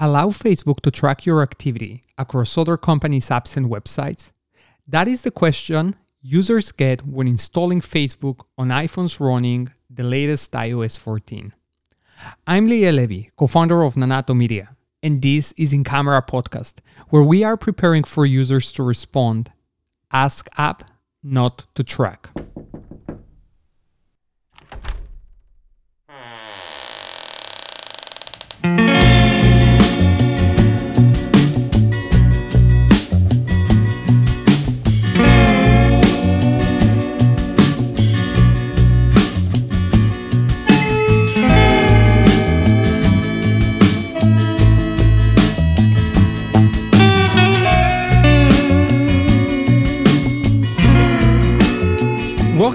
allow Facebook to track your activity across other companies' apps and websites? That is the question users get when installing Facebook on iPhones running the latest iOS 14. I'm Leo Levy, co founder of Nanato Media, and this is In Camera Podcast, where we are preparing for users to respond Ask App, not to track.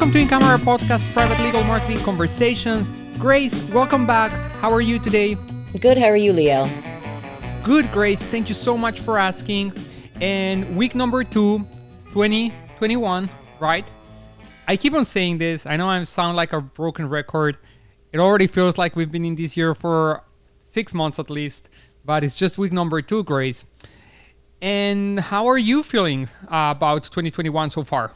Welcome to In Camera Podcast Private Legal Marketing Conversations. Grace, welcome back. How are you today? Good. How are you, Leo? Good, Grace. Thank you so much for asking. And week number two, 2021, right? I keep on saying this. I know I sound like a broken record. It already feels like we've been in this year for six months at least, but it's just week number two, Grace. And how are you feeling uh, about 2021 so far?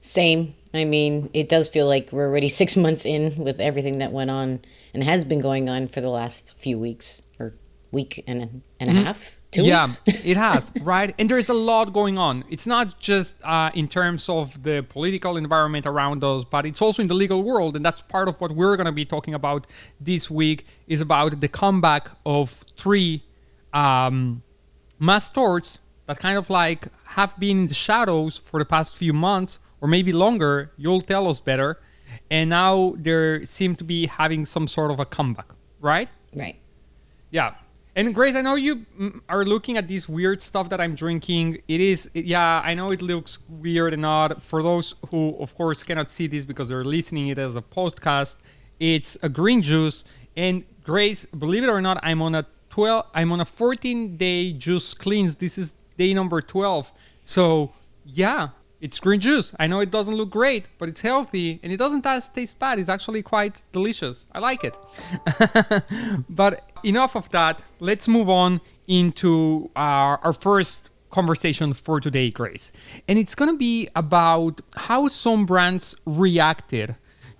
Same. I mean, it does feel like we're already six months in with everything that went on and has been going on for the last few weeks or week and a, and a half. Two yeah, it has, right? And there's a lot going on. It's not just uh, in terms of the political environment around us, but it's also in the legal world, and that's part of what we're going to be talking about this week. Is about the comeback of three um, mass torts that kind of like have been in the shadows for the past few months or maybe longer. You'll tell us better. And now they seem to be having some sort of a comeback, right? right. Yeah. And Grace, I know you mm, are looking at this weird stuff that I'm drinking. It is, yeah, I know it looks weird and odd. For those who, of course, cannot see this because they're listening it as a podcast, it's a green juice. And Grace, believe it or not, I'm on a 12, I'm on a 14 day juice cleanse. This is day number 12. So yeah, it's green juice. I know it doesn't look great, but it's healthy and it doesn't taste, bad. It's actually quite delicious. I like it. but enough of that. Let's move on into our, our first conversation for today, Grace. And it's going to be about how some brands reacted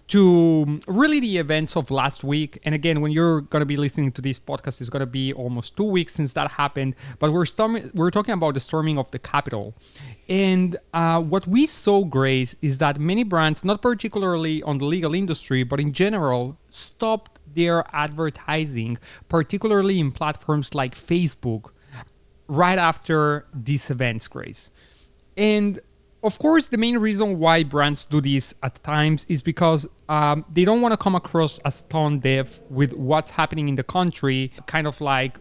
to really the events of last week. And again, when you're going to be listening to this podcast, it's going to be almost two weeks since that happened. But we're storming, we're talking about the storming of the Capitol. And uh, what we saw, Grace, is that many brands, not particularly on the legal industry, but in general, stopped their advertising, particularly in platforms like Facebook, right after these events, Grace. And of course, the main reason why brands do this at times is because um, they don't want to come across as tone deaf with what's happening in the country, kind of like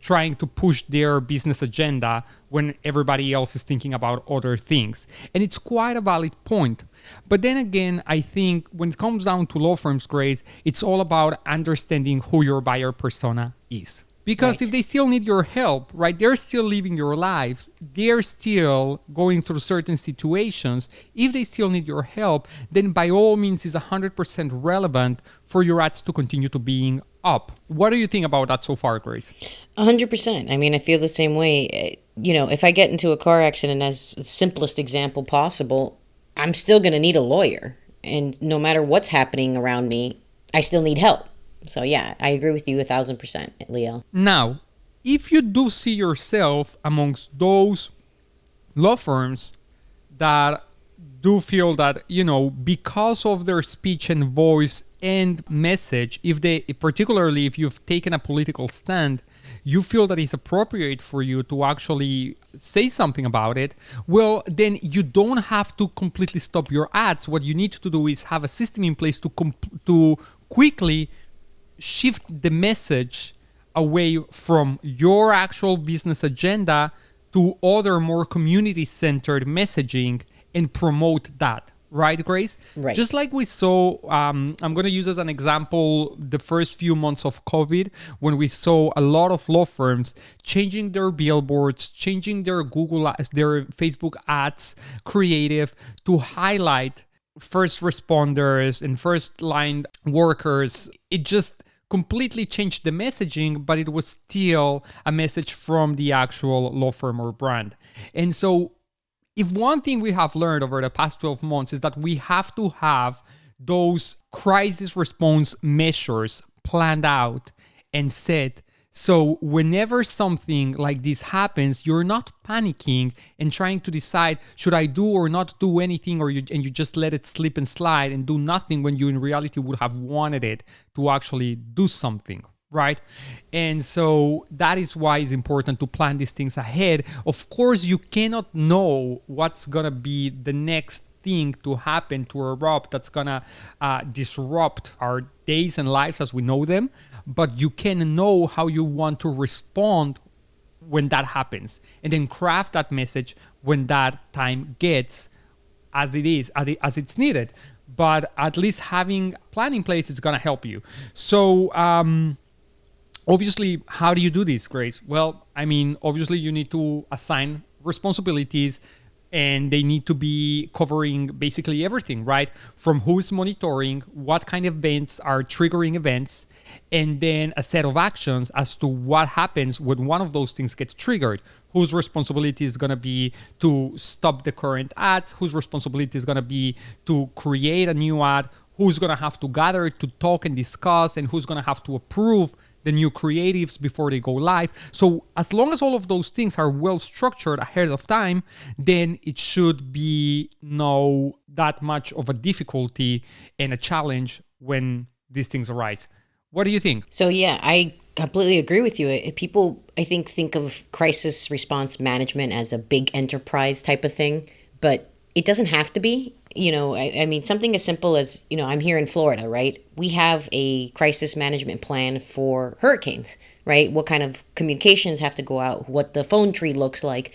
trying to push their business agenda when everybody else is thinking about other things. And it's quite a valid point. But then again, I think when it comes down to law firms, Grace, it's all about understanding who your buyer persona is. Because Right. if they still need your help, right, they're still living your lives, they're still going through certain situations. If they still need your help, then by all means is 100% relevant for your ads to continue to being up. What do you think about that so far, Grace? A hundred percent. I mean, I feel the same way. Eh, You know, if I get into a car accident, as the simplest example possible, I'm still going to need a lawyer, and no matter what's happening around me, I still need help. So yeah, I agree with you a thousand percent, Leo. Now, if you do see yourself amongst those law firms that do feel that, you know, because of their speech and voice and message, if they, particularly if you've taken a political stand, you feel that it's appropriate for you to actually say something about it, well, then you don't have to completely stop your ads. What you need to do is have a system in place to comp- to quickly shift the message away from your actual business agenda to other more community centered messaging and promote that. Right grace? Right. just like we saw um, i'm going to use as an example the first few months of covid when we saw a lot of law firms changing their billboards changing their google ads their facebook ads creative to highlight first responders and first line workers. It just completely changed the messaging, but it was still a message from the actual law firm or brand. And so, if one thing we have learned over the past 12 months is that we have to have those crisis response measures planned out and set so whenever something like this happens, you're not panicking and trying to decide should I do or not do anything, or you and you just let it slip and slide and do nothing when you in reality would have wanted it to actually do something right? And so that is why it's important to plan these things ahead. Of course, you cannot know what's gonna be the next thing to happen to erupt that's gonna uh, disrupt our days and lives as we know them but you can know how you want to respond when that happens. And then craft that message when that time gets as it is as it's needed. But at least having plan in place is going to help you. So um, obviously how do you do this grace? Well i mean obviously you need to assign responsibilities and they need to be covering basically everything right? From who's monitoring what kind of events are triggering events and then a set of actions as to what happens when one of those things gets triggered. Whose responsibility is going to be to stop the current ads? Whose responsibility is going to be to create a new ad? Who's going to have to gather to talk and discuss? And who's going to have to approve the new creatives before they go live? So, as long as all of those things are well structured ahead of time, then it should be no that much of a difficulty and a challenge when these things arise. What do you think? So yeah, I completely agree with you. People, I think, think of crisis response management as a big enterprise type of thing, but it doesn't have to be. You know, I, I, mean, something as simple as, you know, I'm here in Florida, right? We have a crisis management plan for hurricanes, right? What kind of communications have to go out, what the phone tree looks like.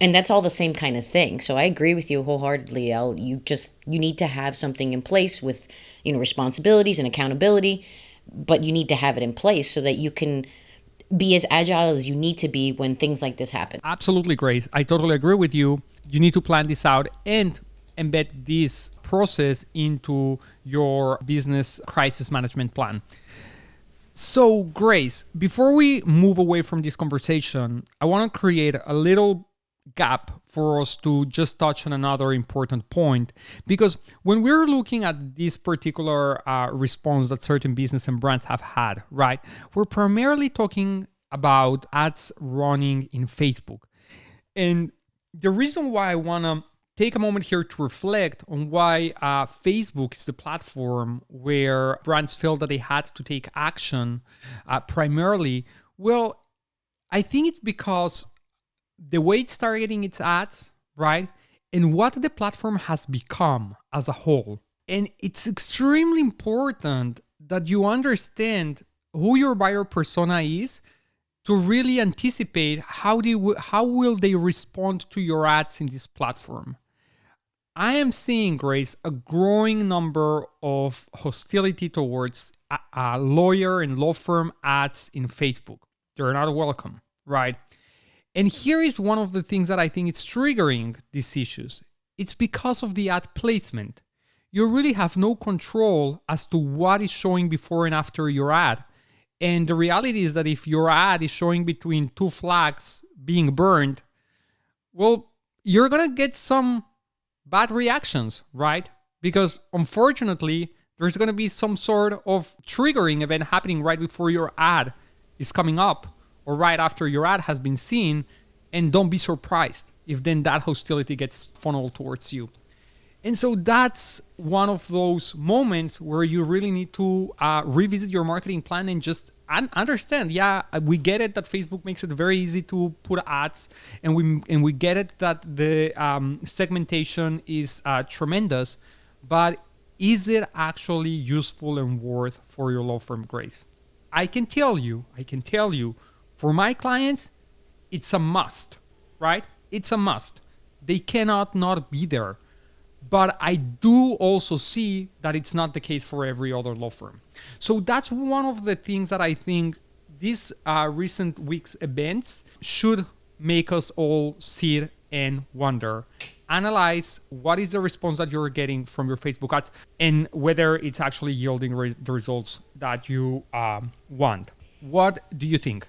And that's all the same kind of thing. So I agree with you wholeheartedly, El. You just, you need to have something in place with, you know, responsibilities and accountability but you need to have it in place so that you can be as agile as you need to be when things like this happen. Absolutely, Grace. I totally agree with you. You need to plan this out and embed this process into your business crisis management plan. So, Grace, before we move away from this conversation, I want to create a little gap for us to just touch on another important point. Because when we're looking at this particular uh, response that certain business and brands have had right we're primarily talking about ads running in facebook. And the reason why i want to take a moment here to reflect on why uh, facebook is the platform where brands felt that they had to take action uh, primarily well i think it's because the way it's targeting its ads, right? And what the platform has become as a whole. And it's extremely important that you understand who your buyer persona is to really anticipate how they w- how will they respond to your ads in this platform. I am seeing Grace a growing number of hostility towards a, a lawyer and law firm ads in Facebook. They're not welcome, right? And here is one of the things that I think is triggering these issues. It's because of the ad placement. You really have no control as to what is showing before and after your ad. And the reality is that if your ad is showing between two flags being burned, well, you're going to get some bad reactions, right? Because unfortunately, there's going to be some sort of triggering event happening right before your ad is coming up or right after your ad has been seen, and don't be surprised if then that hostility gets funneled towards you. And so that's one of those moments where you really need to uh, revisit your marketing plan and just understand. Yeah, we get it that Facebook makes it very easy to put ads, and we and we get it that the um, segmentation is uh, tremendous, but is it actually useful and worth for your law firm, Grace? I can tell you, I can tell you for my clients, it's a must, right? It's a must. They cannot not be there. But I do also see that it's not the case for every other law firm. So that's one of the things that I think these uh, recent weeks' events should make us all sit and wonder analyze what is the response that you're getting from your Facebook ads and whether it's actually yielding re- the results that you um, want. What do you think?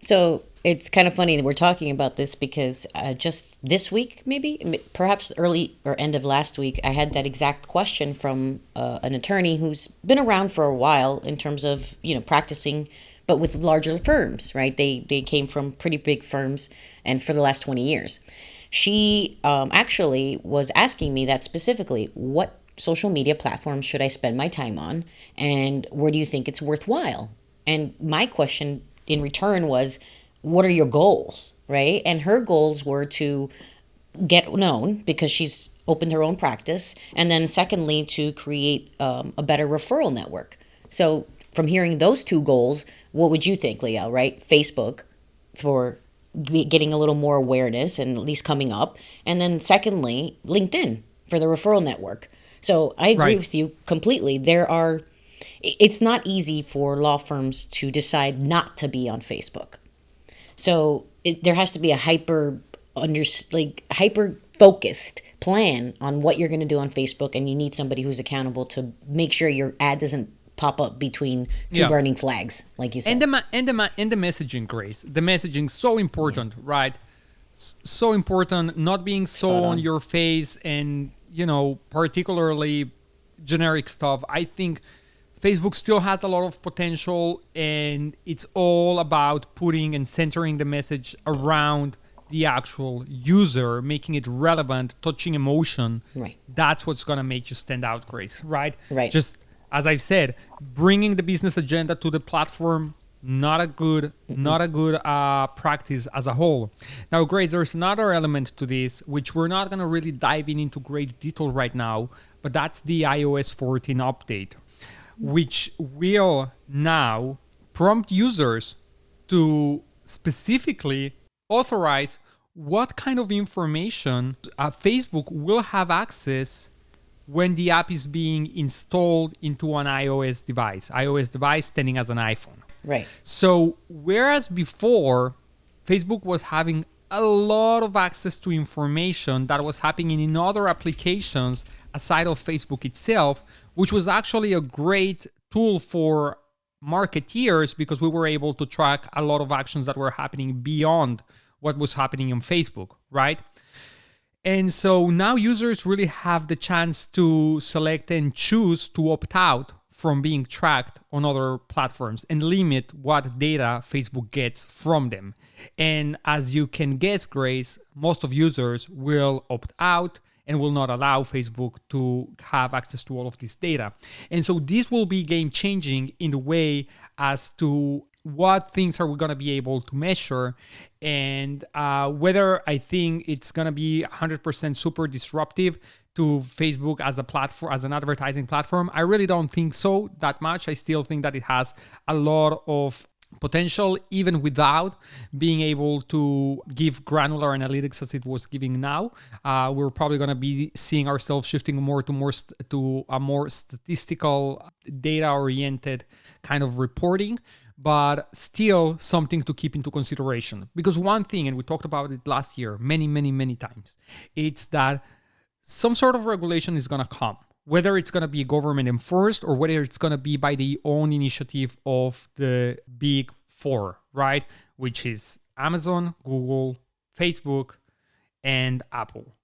So it's kind of funny that we're talking about this because uh, just this week, maybe, perhaps early or end of last week, I had that exact question from uh, an attorney who's been around for a while in terms of you know practicing, but with larger firms, right? They they came from pretty big firms, and for the last twenty years, she um, actually was asking me that specifically. What social media platforms should I spend my time on, and where do you think it's worthwhile? And my question in return was, what are your goals? Right. And her goals were to get known because she's opened her own practice. And then, secondly, to create um, a better referral network. So, from hearing those two goals, what would you think, Leo? Right? Facebook for getting a little more awareness and at least coming up. And then, secondly, LinkedIn for the referral network. So, I agree right. with you completely. There are it's not easy for law firms to decide not to be on Facebook. So it, there has to be a hyper under like hyper focused plan on what you're going to do on Facebook, and you need somebody who's accountable to make sure your ad doesn't pop up between two yeah. burning flags, like you said. And the and the and the messaging, Grace. The messaging so important, yeah. right? So important. Not being so on. on your face, and you know, particularly generic stuff. I think Facebook still has a lot of potential, and it's all about putting and centering the message around the actual user, making it relevant, touching emotion. Right. That's what's going to make you stand out, Grace, right? Right. Just as I've said, bringing the business agenda to the platform not a good mm-hmm. not a good uh, practice as a whole now grace there's another element to this which we're not going to really dive in into great detail right now but that's the ios 14 update which will now prompt users to specifically authorize what kind of information uh, Facebook will have access when the app is being installed into an iOS device. iOS device standing as an iPhone. Right. So, whereas before Facebook was having a lot of access to information that was happening in other applications aside of Facebook itself, which was actually a great tool for marketeers because we were able to track a lot of actions that were happening beyond what was happening on Facebook, right? And so now users really have the chance to select and choose to opt out from being tracked on other platforms and limit what data Facebook gets from them. And as you can guess, Grace, most of users will opt out and will not allow Facebook to have access to all of this data. And so this will be game changing in the way as to what things are we going to be able to measure and uh, whether I think it's going to be 100% super disruptive to Facebook as a platform, as an advertising platform. I really don't think so that much. I still think that it has a lot of potential even without being able to give granular analytics as it was giving now. Uh, we're probably going to be seeing ourselves shifting more to more st- to a more statistical data oriented kind of reporting but still something to keep into consideration. Because one thing and we talked about it last year many many many times it's that some sort of regulation is going to come whether it's going to be government enforced or whether it's going to be by the own initiative of the big four, right? Which is Amazon, Google, Facebook, and Apple.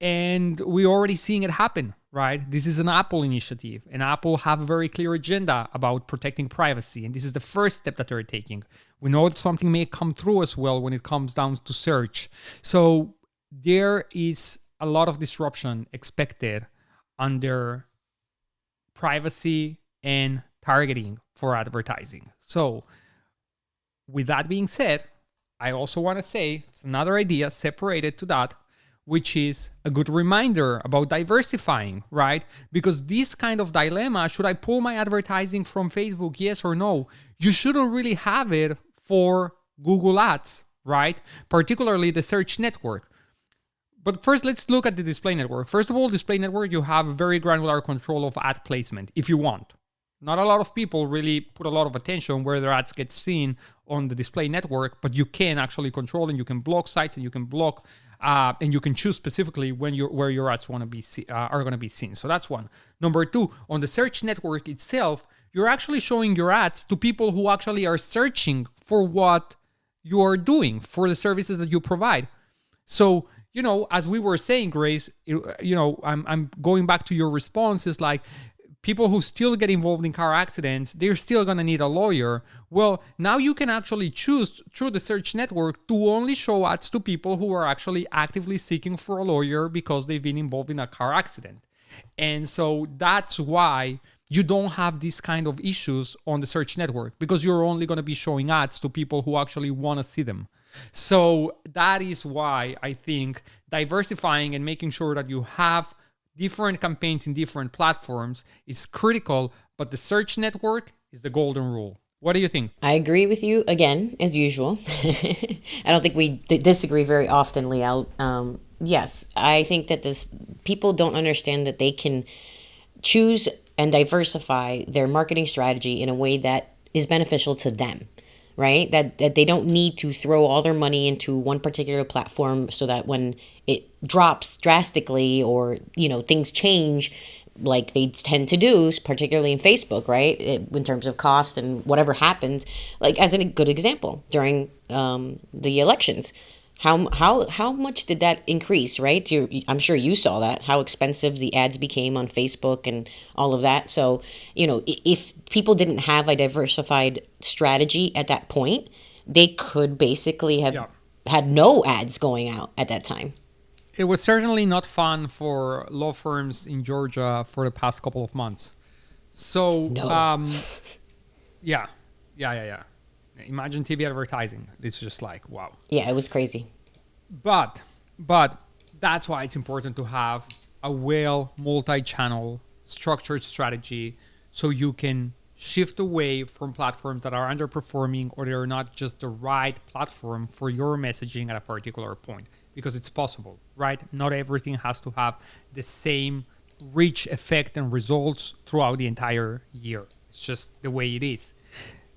And we're already seeing it happen, right? This is an Apple initiative, and Apple have a very clear agenda about protecting privacy. And this is the first step that they're taking. We know that something may come through as well when it comes down to search. So there is a lot of disruption expected under privacy and targeting for advertising. So, with that being said, I also want to say it's another idea separated to that, which is a good reminder about diversifying, right? Because this kind of dilemma should I pull my advertising from Facebook, yes or no? You shouldn't really have it for Google Ads, right? Particularly the search network. But first, let's look at the display network. First of all, display network, you have very granular control of ad placement if you want. Not a lot of people really put a lot of attention where their ads get seen on the display network, but you can actually control and you can block sites and you can block uh, and you can choose specifically when your where your ads want to be see, uh, are going to be seen. So that's one. Number two, on the search network itself, you're actually showing your ads to people who actually are searching for what you are doing for the services that you provide. So you know, as we were saying, Grace, you know, I'm I'm going back to your response. responses like people who still get involved in car accidents, they're still going to need a lawyer. Well, now you can actually choose through the search network to only show ads to people who are actually actively seeking for a lawyer because they've been involved in a car accident. And so that's why you don't have these kind of issues on the search network because you're only going to be showing ads to people who actually want to see them. So that is why I think diversifying and making sure that you have different campaigns in different platforms is critical, but the search network is the golden rule. What do you think? I agree with you again, as usual. I don't think we d- disagree very often, Leo. Um, yes, I think that this people don't understand that they can choose and diversify their marketing strategy in a way that is beneficial to them right? That that they don't need to throw all their money into one particular platform so that when it drops drastically or you know things change like they tend to do particularly in facebook right it, in terms of cost and whatever happens like as a good example during um, the elections how how how much did that increase right? You, i'm sure you saw that how expensive the ads became on facebook and all of that. So you know if people didn't have a diversified strategy at that point they could basically have yeah. had no ads going out at that time. It was certainly not fun for law firms in georgia for the past couple of months. So no. um yeah. Yeah yeah yeah Imagine TV advertising. It's just like wow. Yeah, it was crazy. But but that's why it's important to have a well multi-channel structured strategy so you can shift away from platforms that are underperforming or they're not just the right platform for your messaging at a particular point because it's possible right not everything has to have the same reach effect and results throughout the entire year it's just the way it is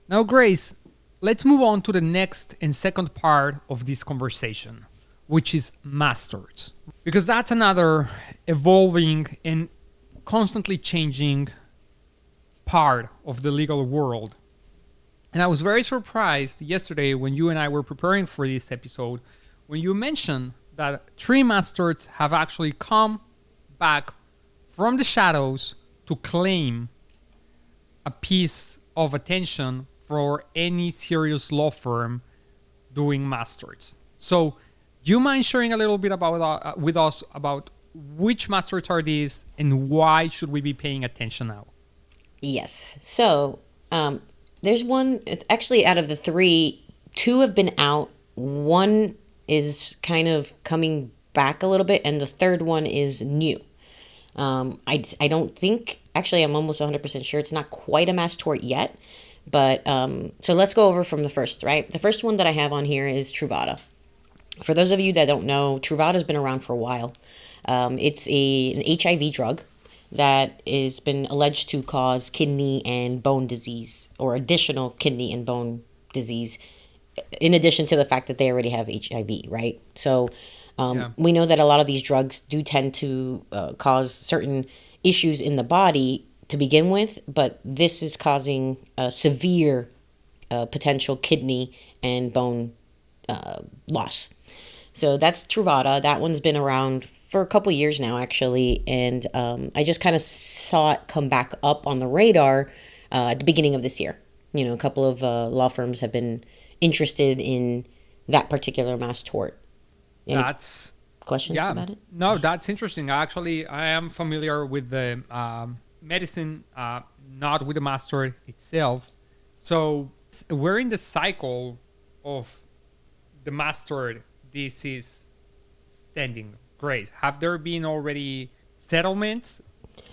now grace let's move on to the next and second part of this conversation, which is mass torts. Because that's another evolving and constantly changing part of the legal world. And I was very surprised yesterday when you and I were preparing for this episode when you mentioned that three mass torts have actually come back from the shadows to claim a piece of attention for any serious law firm doing mass torts. So, do you mind sharing a little bit about uh, with us about which mass torts are these and why should we be paying attention now? Yes. So, um, there's one. It's actually out of the three, two have been out. One is kind of coming back a little bit, and the third one is new. Um, I, I don't think, actually, I'm almost 100% sure it's not quite a mass tort yet, but um, so let's go over from the first, right? The first one that I have on here is Truvada. For those of you that don't know, Truvada's been around for a while. Um, it's a, an HIV drug that has been alleged to cause kidney and bone disease or additional kidney and bone disease in addition to the fact that they already have HIV, right? So um, yeah. we know that a lot of these drugs do tend to uh, cause certain issues in the body to begin with, but this is causing a severe uh, potential kidney and bone uh, loss. So that's Truvada. That one's been around for a couple years now, actually, and um, I just kind of saw it come back up on the radar uh, at the beginning of this year. You know, a couple of uh, law firms have been interested in that particular mass tort. Any that's questions yeah, about it. No, that's interesting. Actually, I am familiar with the um, medicine, uh, not with the mass tort itself. So we're in the cycle of the mass tort. This is standing. Great. Have there been already settlements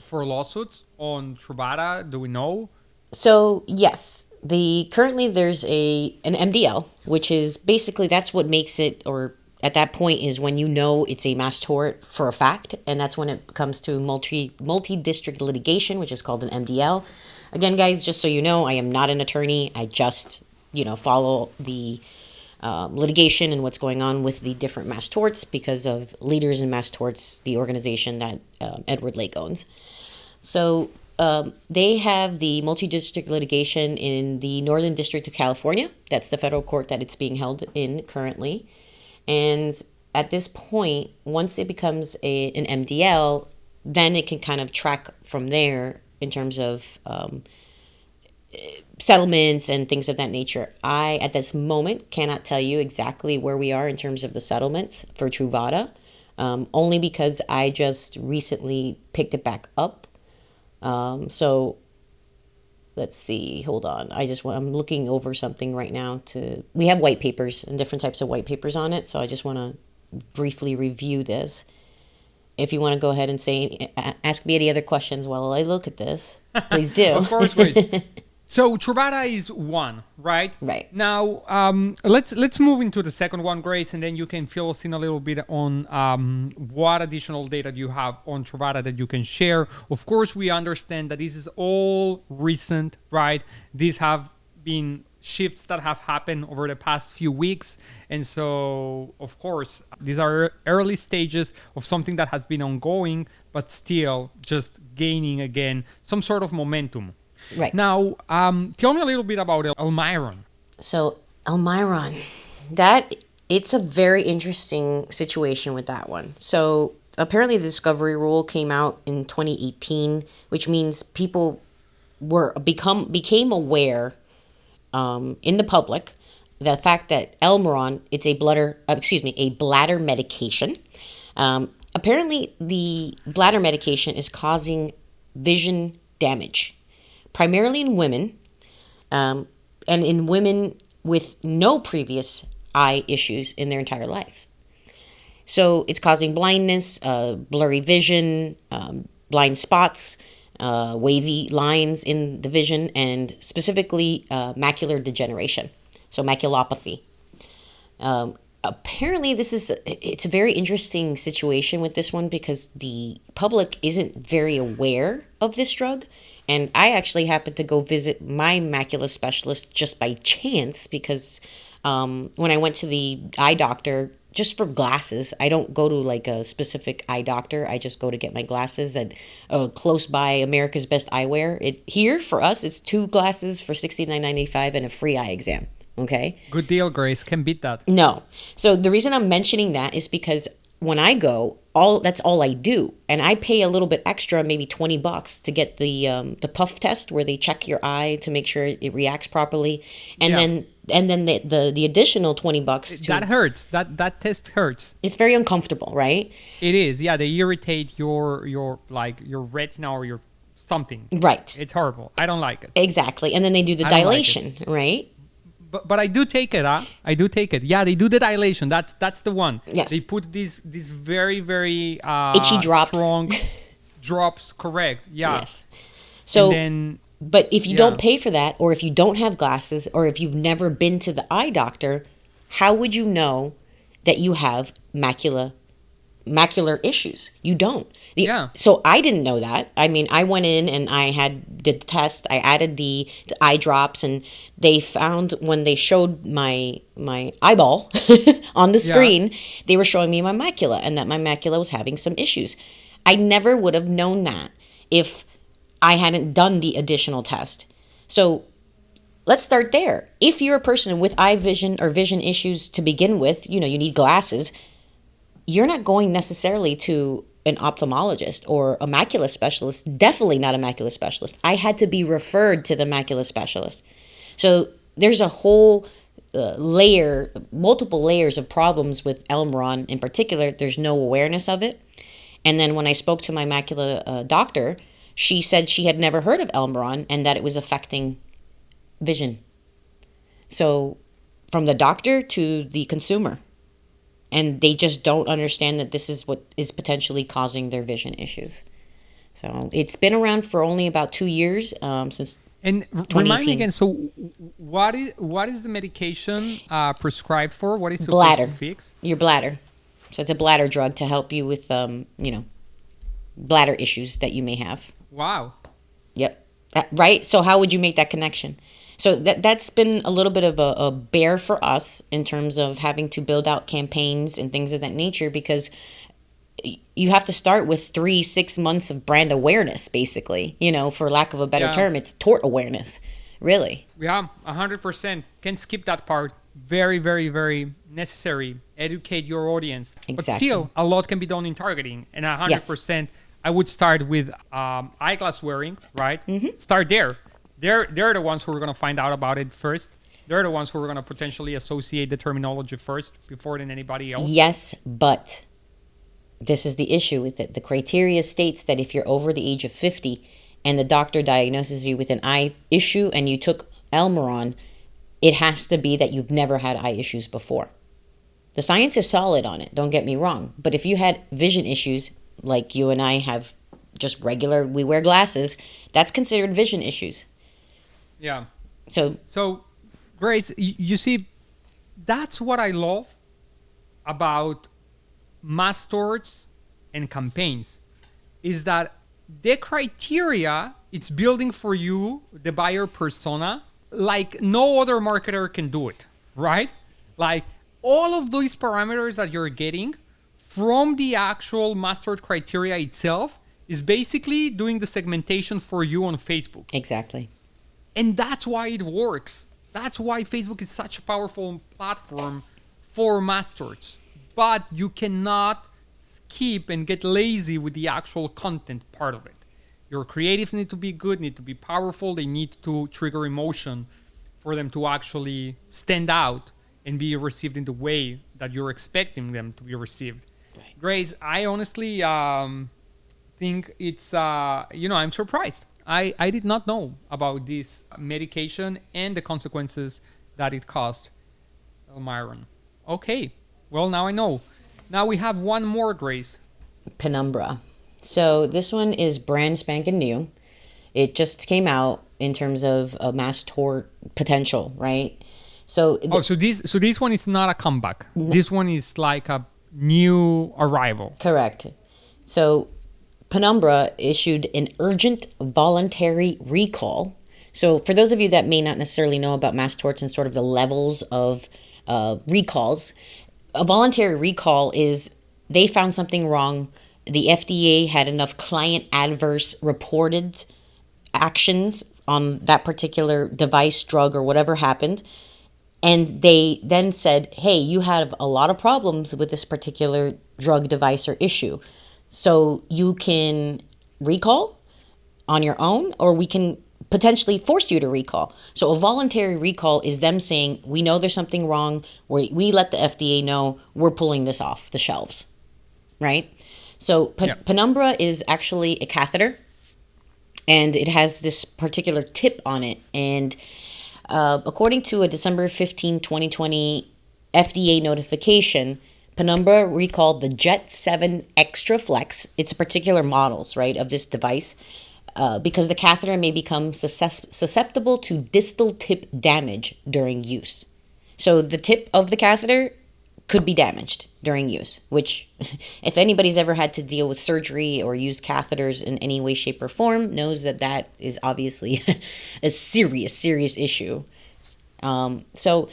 for lawsuits on Truvada? Do we know? So yes, the currently there's a an MDL, which is basically that's what makes it or at that point is when you know it's a mass tort for a fact, and that's when it comes to multi multi district litigation, which is called an MDL. Again, guys, just so you know, I am not an attorney. I just you know follow the um, litigation and what's going on with the different mass torts because of leaders in mass torts, the organization that um, Edward Lake owns. So um, they have the multi-district litigation in the Northern District of California. That's the federal court that it's being held in currently, and at this point, once it becomes a, an MDL, then it can kind of track from there in terms of um, settlements and things of that nature. I, at this moment, cannot tell you exactly where we are in terms of the settlements for Truvada, um, only because I just recently picked it back up. Um, so let's see, hold on. I just want, I'm looking over something right now to, we have white papers and different types of white papers on it. So I just want to briefly review this. If you want to go ahead and say, ask me any other questions while I look at this, please do. of course, please. So Truvada is one, right? Right. Now, um, let's let's move into the second one, Grace, and then you can fill us in a little bit on um, what additional data you have on Truvada that you can share. Of course, we understand that this is all recent, right? These have been shifts that have happened over the past few weeks, and so of course, these are early stages of something that has been ongoing, but still just gaining again some sort of momentum. Right. Now, um, tell me a little bit about Elmiron. So, Elmiron, that it's a very interesting situation with that one. So, apparently, the discovery rule came out in 2018, which means people were become became aware um, in the public the fact that Elmiron it's a bladder uh, excuse me a bladder medication. Um, apparently, the bladder medication is causing vision damage primarily in women, um, and in women with no previous eye issues in their entire life. So it's causing blindness, uh, blurry vision, um, blind spots, uh, wavy lines in the vision, and specifically uh, macular degeneration, so maculopathy. Um, apparently, this is it's a very interesting situation with this one because the public isn't very aware of this drug and I actually happened to go visit my macula specialist just by chance because um, when I went to the eye doctor, just for glasses, I don't go to like a specific eye doctor. I just go to get my glasses at uh, close by America's Best Eyewear. It here for us, it's two glasses for sixty nine ninety five and a free eye exam. Okay. Good deal, Grace. Can beat that. No. So the reason I'm mentioning that is because when I go, all that's all I do, and I pay a little bit extra, maybe twenty bucks, to get the um, the puff test where they check your eye to make sure it reacts properly, and yeah. then and then the, the the additional twenty bucks. To, that hurts. That that test hurts. It's very uncomfortable, right? It is. Yeah, they irritate your your like your retina or your something. Right. It's horrible. I don't like it. Exactly, and then they do the dilation, like right? But but I do take it. Huh? I do take it. Yeah, they do the dilation. That's that's the one. Yes. They put these these very very uh, itchy drops. Strong drops. Correct. Yeah. Yes. So and then. But if you yeah. don't pay for that, or if you don't have glasses, or if you've never been to the eye doctor, how would you know that you have macula macular issues. You don't. Yeah. So I didn't know that. I mean, I went in and I had did the test. I added the, the eye drops, and they found when they showed my my eyeball on the screen, yeah. they were showing me my macula and that my macula was having some issues. I never would have known that if I hadn't done the additional test. So let's start there. If you're a person with eye vision or vision issues to begin with, you know, you need glasses you're not going necessarily to an ophthalmologist or a macula specialist, definitely not a macula specialist. I had to be referred to the macula specialist. So there's a whole uh, layer, multiple layers of problems with Elmiron in particular. There's no awareness of it. And then when I spoke to my macula uh, doctor, she said she had never heard of Elmiron and that it was affecting vision. So from the doctor to the consumer and they just don't understand that this is what is potentially causing their vision issues. So it's been around for only about two years um, since. And remind me again. So, what is what is the medication uh, prescribed for? What is supposed bladder. to fix? Your bladder. So it's a bladder drug to help you with, um, you know, bladder issues that you may have. Wow. Yep. That, right. So how would you make that connection? So that that's been a little bit of a, a bear for us in terms of having to build out campaigns and things of that nature because you have to start with three six months of brand awareness basically you know for lack of a better Yeah. term it's tort awareness really Yeah, hundred percent. Can skip that part. Very, very, very necessary. Educate your audience. But still, a lot can be done in targeting. And hundred percent, I would start with um, eyeglass wearing. Right. Mm-hmm. Start there. They're they're the ones who are gonna find out about it first. They're the ones who are gonna potentially associate the terminology first before than anybody else. yes but this is the issue with it the criteria states that if you're over the age of 50 and the doctor diagnoses you with an eye issue and you took Elmiron it has to be that you've never had eye issues before the science is solid on it don't get me wrong but if you had vision issues like you and i have just regular we wear glasses that's considered vision issues Yeah. so So, Grace, you see, that's what I love about mass torts and campaigns is that the criteria it's building for you, the buyer persona, like no other marketer can do it, right? Like all of those parameters that you're getting from the actual mass tort criteria itself is basically doing the segmentation for you on Facebook. exactly And that's why it works. That's why Facebook is such a powerful platform for mass torts. But you cannot skip and get lazy with the actual content part of it. Your creatives need to be good, need to be powerful, they need to trigger emotion for them to actually stand out and be received in the way that you're expecting them to be received. Right. Grace, I honestly um, think it's uh, you know I'm surprised. I I did not know about this medication and the consequences that it caused. Elmiron. Okay, well now I know. Now we have one more Grace. Penumbra. So this one is brand spanking new. It just came out in terms of a mass tort potential, right? So th- Oh, so this so this one is not a comeback. This one is like a new arrival. correct. So Penumbra issued an urgent voluntary recall. So for those of you that may not necessarily know about mass torts and sort of the levels of uh, recalls, a voluntary recall is they found something wrong. The FDA had enough client adverse reported actions on that particular device, drug, or whatever happened. And they then said, hey, you have a lot of problems with this particular drug, device, or issue. So you can recall on your own, or we can potentially force you to recall. So a voluntary recall is them saying, we know there's something wrong. We, we let the FDA know we're pulling this off the shelves, right? So Yeah. Penumbra is actually a catheter and it has this particular tip on it. And uh, according to a December 15, 2020 FDA notification, Penumbra recalled the Jet 7 Extra Flex. It's a particular models, right, of this device. Uh, because the catheter may become susceptible to distal tip damage during use. So the tip of the catheter could be damaged during use, which, if anybody's ever had to deal with surgery or use catheters in any way, shape, or form, knows that that is obviously a serious, serious issue. Um, so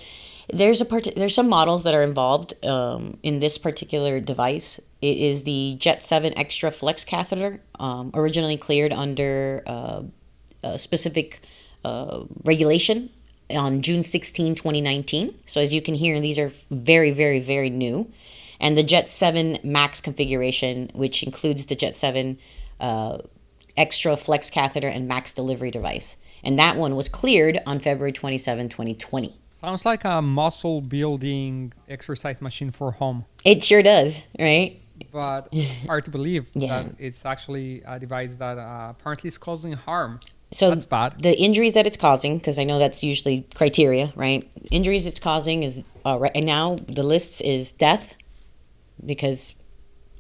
there's a part. There's some models that are involved um, in this particular device. It is the Jet Seven Extra Flex catheter, um, originally cleared under uh, a specific uh, regulation on June 16, 2019. So as you can hear, these are very, very, very new. And the Jet 7 Max configuration, which includes the Jet 7 uh, extra flex catheter and max delivery device. And that one was cleared on February 27, 2020. Sounds like a muscle building exercise machine for home. It sure does, right? But hard to believe Yeah. that it's actually a device that uh, apparently is causing harm. So That's bad. the injuries that it's causing, because I know that's usually criteria, right? Injuries it's causing is uh, right and now the list is death, because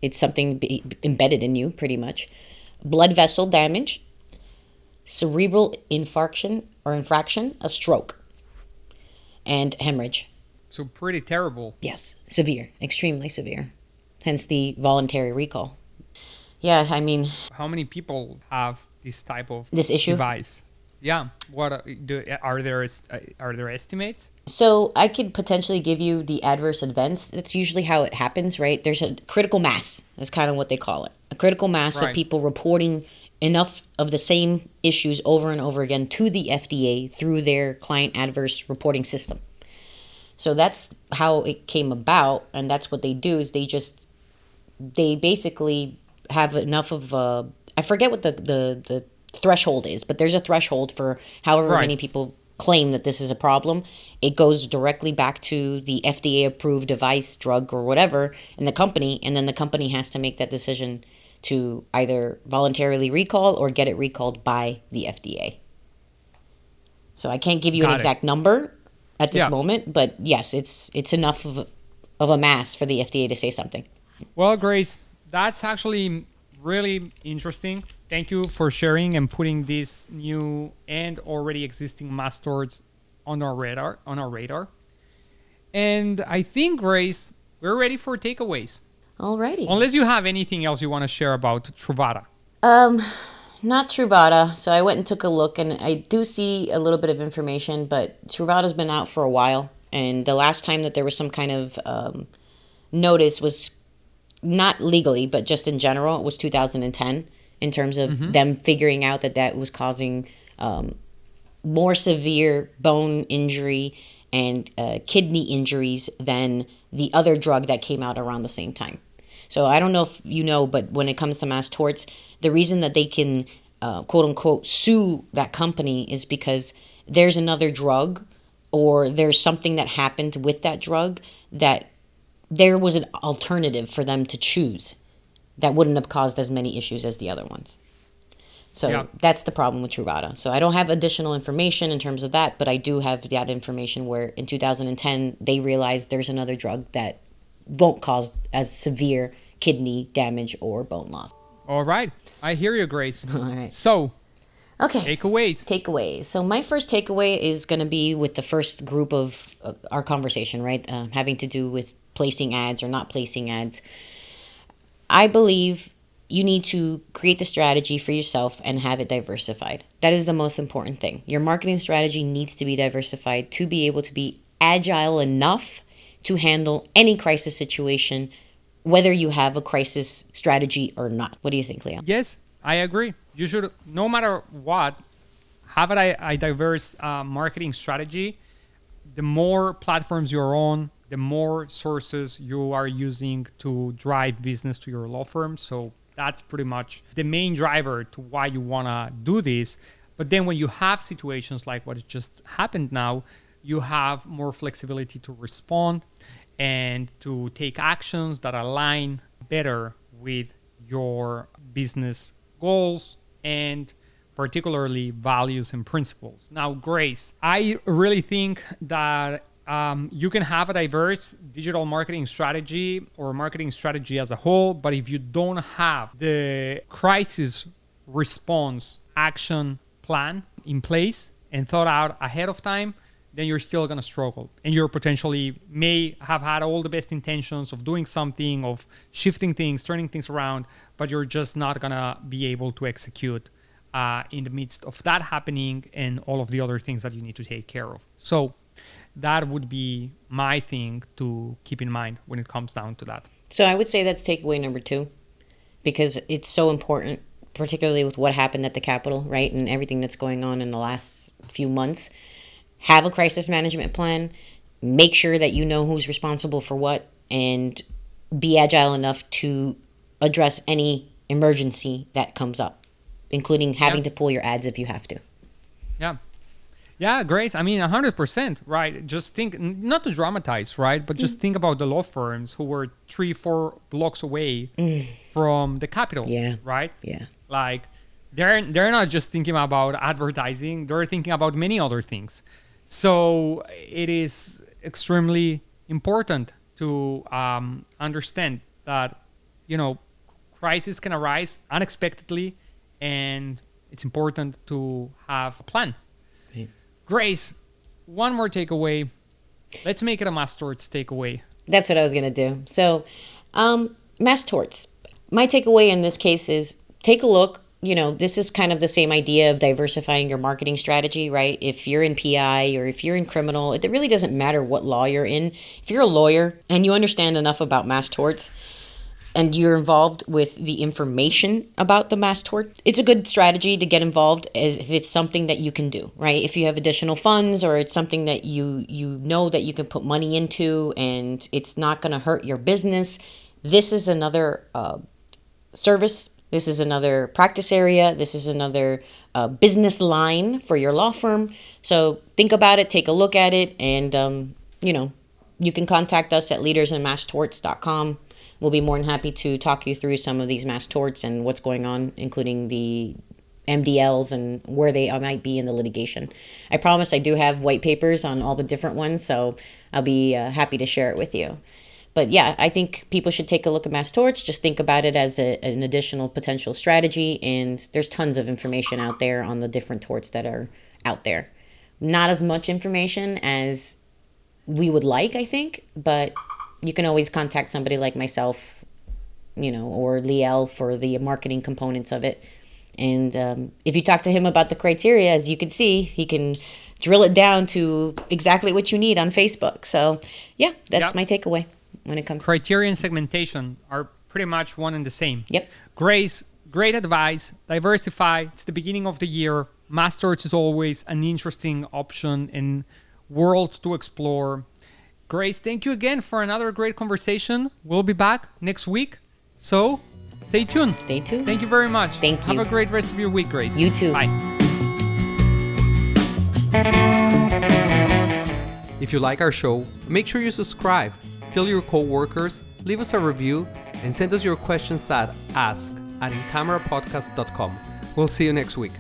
it's something be, embedded in you pretty much. Blood vessel damage, cerebral infarction or infraction, a stroke, and hemorrhage. So pretty terrible. Yes, severe, extremely severe. Hence the voluntary recall. Yeah, I mean, How many people have this type of This issue? device? Yeah. What uh, do, are there uh, are there estimates? So I could potentially give you the adverse events. That's usually how it happens, right? There's a critical mass. That's kind of what they call it. A critical mass Right. of people reporting enough of the same issues over and over again to the FDA through their client adverse reporting system. So that's how it came about, and that's what they do is they just they basically have enough of uh, I forget what the, the the threshold is, but there's a threshold for however Right. many people claim that this is a problem. It goes directly back to the FDA approved device, drug, or whatever in the company, and then the company has to make that decision to either voluntarily recall or get it recalled by the FDA. So I can't give you Got an it. exact number at this Yeah. moment, but yes, it's it's enough of a, of a mass for the FDA to say something. Well, Grace, that's actually really interesting. Thank you for sharing and putting this new and already existing mass masters on our radar. On our radar. And I think, Grace, we're ready for takeaways. Alrighty. Unless you have anything else you want to share about Truvada. Um, not Truvada. So I went and took a look, and I do see a little bit of information, but Truvada's been out for a while, and the last time that there was some kind of um, notice was not legally, but just in general, it was 2010 in terms of them figuring out that that was causing um, more severe bone injury and uh, kidney injuries than the other drug that came out around the same time. So I don't know if you know, but when it comes to mass torts, the reason that they can uh, quote unquote sue that company is because there's another drug or there's something that happened with that drug that there was an alternative for them to choose that wouldn't have caused as many issues as the other ones. So Yeah. that's the problem with Truvada. So I don't have additional information in terms of that, but I do have that information where in 2010 they realized there's another drug that won't cause as severe kidney damage or bone loss. All right. I hear you, Grace. All right. So, Okay. takeaways. takeaways. So my first takeaway is going to be with the first group of uh, our conversation, right? Uh, having to do with placing ads or not placing ads. I believe you need to create the strategy for yourself and have it diversified. That is the most important thing. Your marketing strategy needs to be diversified to be able to be agile enough to handle any crisis situation, whether you have a crisis strategy or not. What do you think, Leo? Yes, I agree. You should, no matter what, have a, a diverse uh, marketing strategy. The more platforms you're on, the more sources you are using to drive business to your law firm. So that's pretty much the main driver to why you want to do this. But then when you have situations like what just happened now, you have more flexibility to respond and to take actions that align better with your business goals and particularly values and principles. Now, Grace, I really think that um, you can have a diverse digital marketing strategy or marketing strategy as a whole, but if you don't have the crisis response action plan in place and thought out ahead of time, then you're still going to struggle. And you're potentially may have had all the best intentions of doing something, of shifting things, turning things around, but you're just not going to be able to execute uh, in the midst of that happening and all of the other things that you need to take care of. So that would be my thing to keep in mind when it comes down to that. So I would say that's takeaway number two, because it's so important, particularly with what happened at the Capitol, right, and everything that's going on in the last few months. Have a crisis management plan. Make sure that you know who's responsible for what, and be agile enough to address any emergency that comes up, including having Yeah. to pull your ads if you have to. Yeah. Grace. I mean, 100%, right? Just think, not to dramatize, right? But just think about the law firms who were three, four blocks away from the Capitol. Yeah. right? Yeah. Like, they're, they're not just thinking about advertising, they're thinking about many other things. So it is extremely important to um, understand that, you know, crises can arise unexpectedly, and it's important to have a plan. Grace, one more takeaway. Let's make it a mass torts takeaway. That's what I was gonna do. So, um, mass torts. My takeaway in this case is take a look you know, this is kind of the same idea of diversifying your marketing strategy, right? If you're in PI or if you're in criminal, it really doesn't matter what law you're in. If you're a lawyer and you understand enough about mass torts, and you're involved with the information about the mass tort, it's a good strategy to get involved if it's something that you can do, right? If you have additional funds or it's something that you you know that you can put money into and it's not going to hurt your business, this is another uh, service. This is another practice area. This is another uh, business line for your law firm. So think about it, take a look at it, and um, you know you can contact us at leadersinmasstorts.com we'll be more than happy to talk you through some of these mass torts and what's going on, including the MDLs and where they might be in the litigation. I promise I do have white papers on all the different ones, so I'll be uh, happy to share it with you. But yeah, I think people should take a look at mass torts. Just think about it as a, an additional potential strategy, and there's tons of information out there on the different torts that are out there. Not as much information as we would like, I think, but you can always contact somebody like myself, you know, or Liel for the marketing components of it. And um, if you talk to him about the criteria, as you can see, he can drill it down to exactly what you need on Facebook. So, yeah, that's yep. my takeaway when it comes to criteria and segmentation are pretty much one and the same. Yep. Grace, great advice. Diversify. It's the beginning of the year. Mass torts is always an interesting option and world to explore. Grace, thank you again for another great conversation. We'll be back next week. So stay tuned. Stay tuned. Thank you very much. Thank you. Have a great rest of your week, Grace. You too. Bye. If you like our show, make sure you subscribe, tell your coworkers, leave us a review, and send us your questions at ask at incamerapodcast.com. We'll see you next week.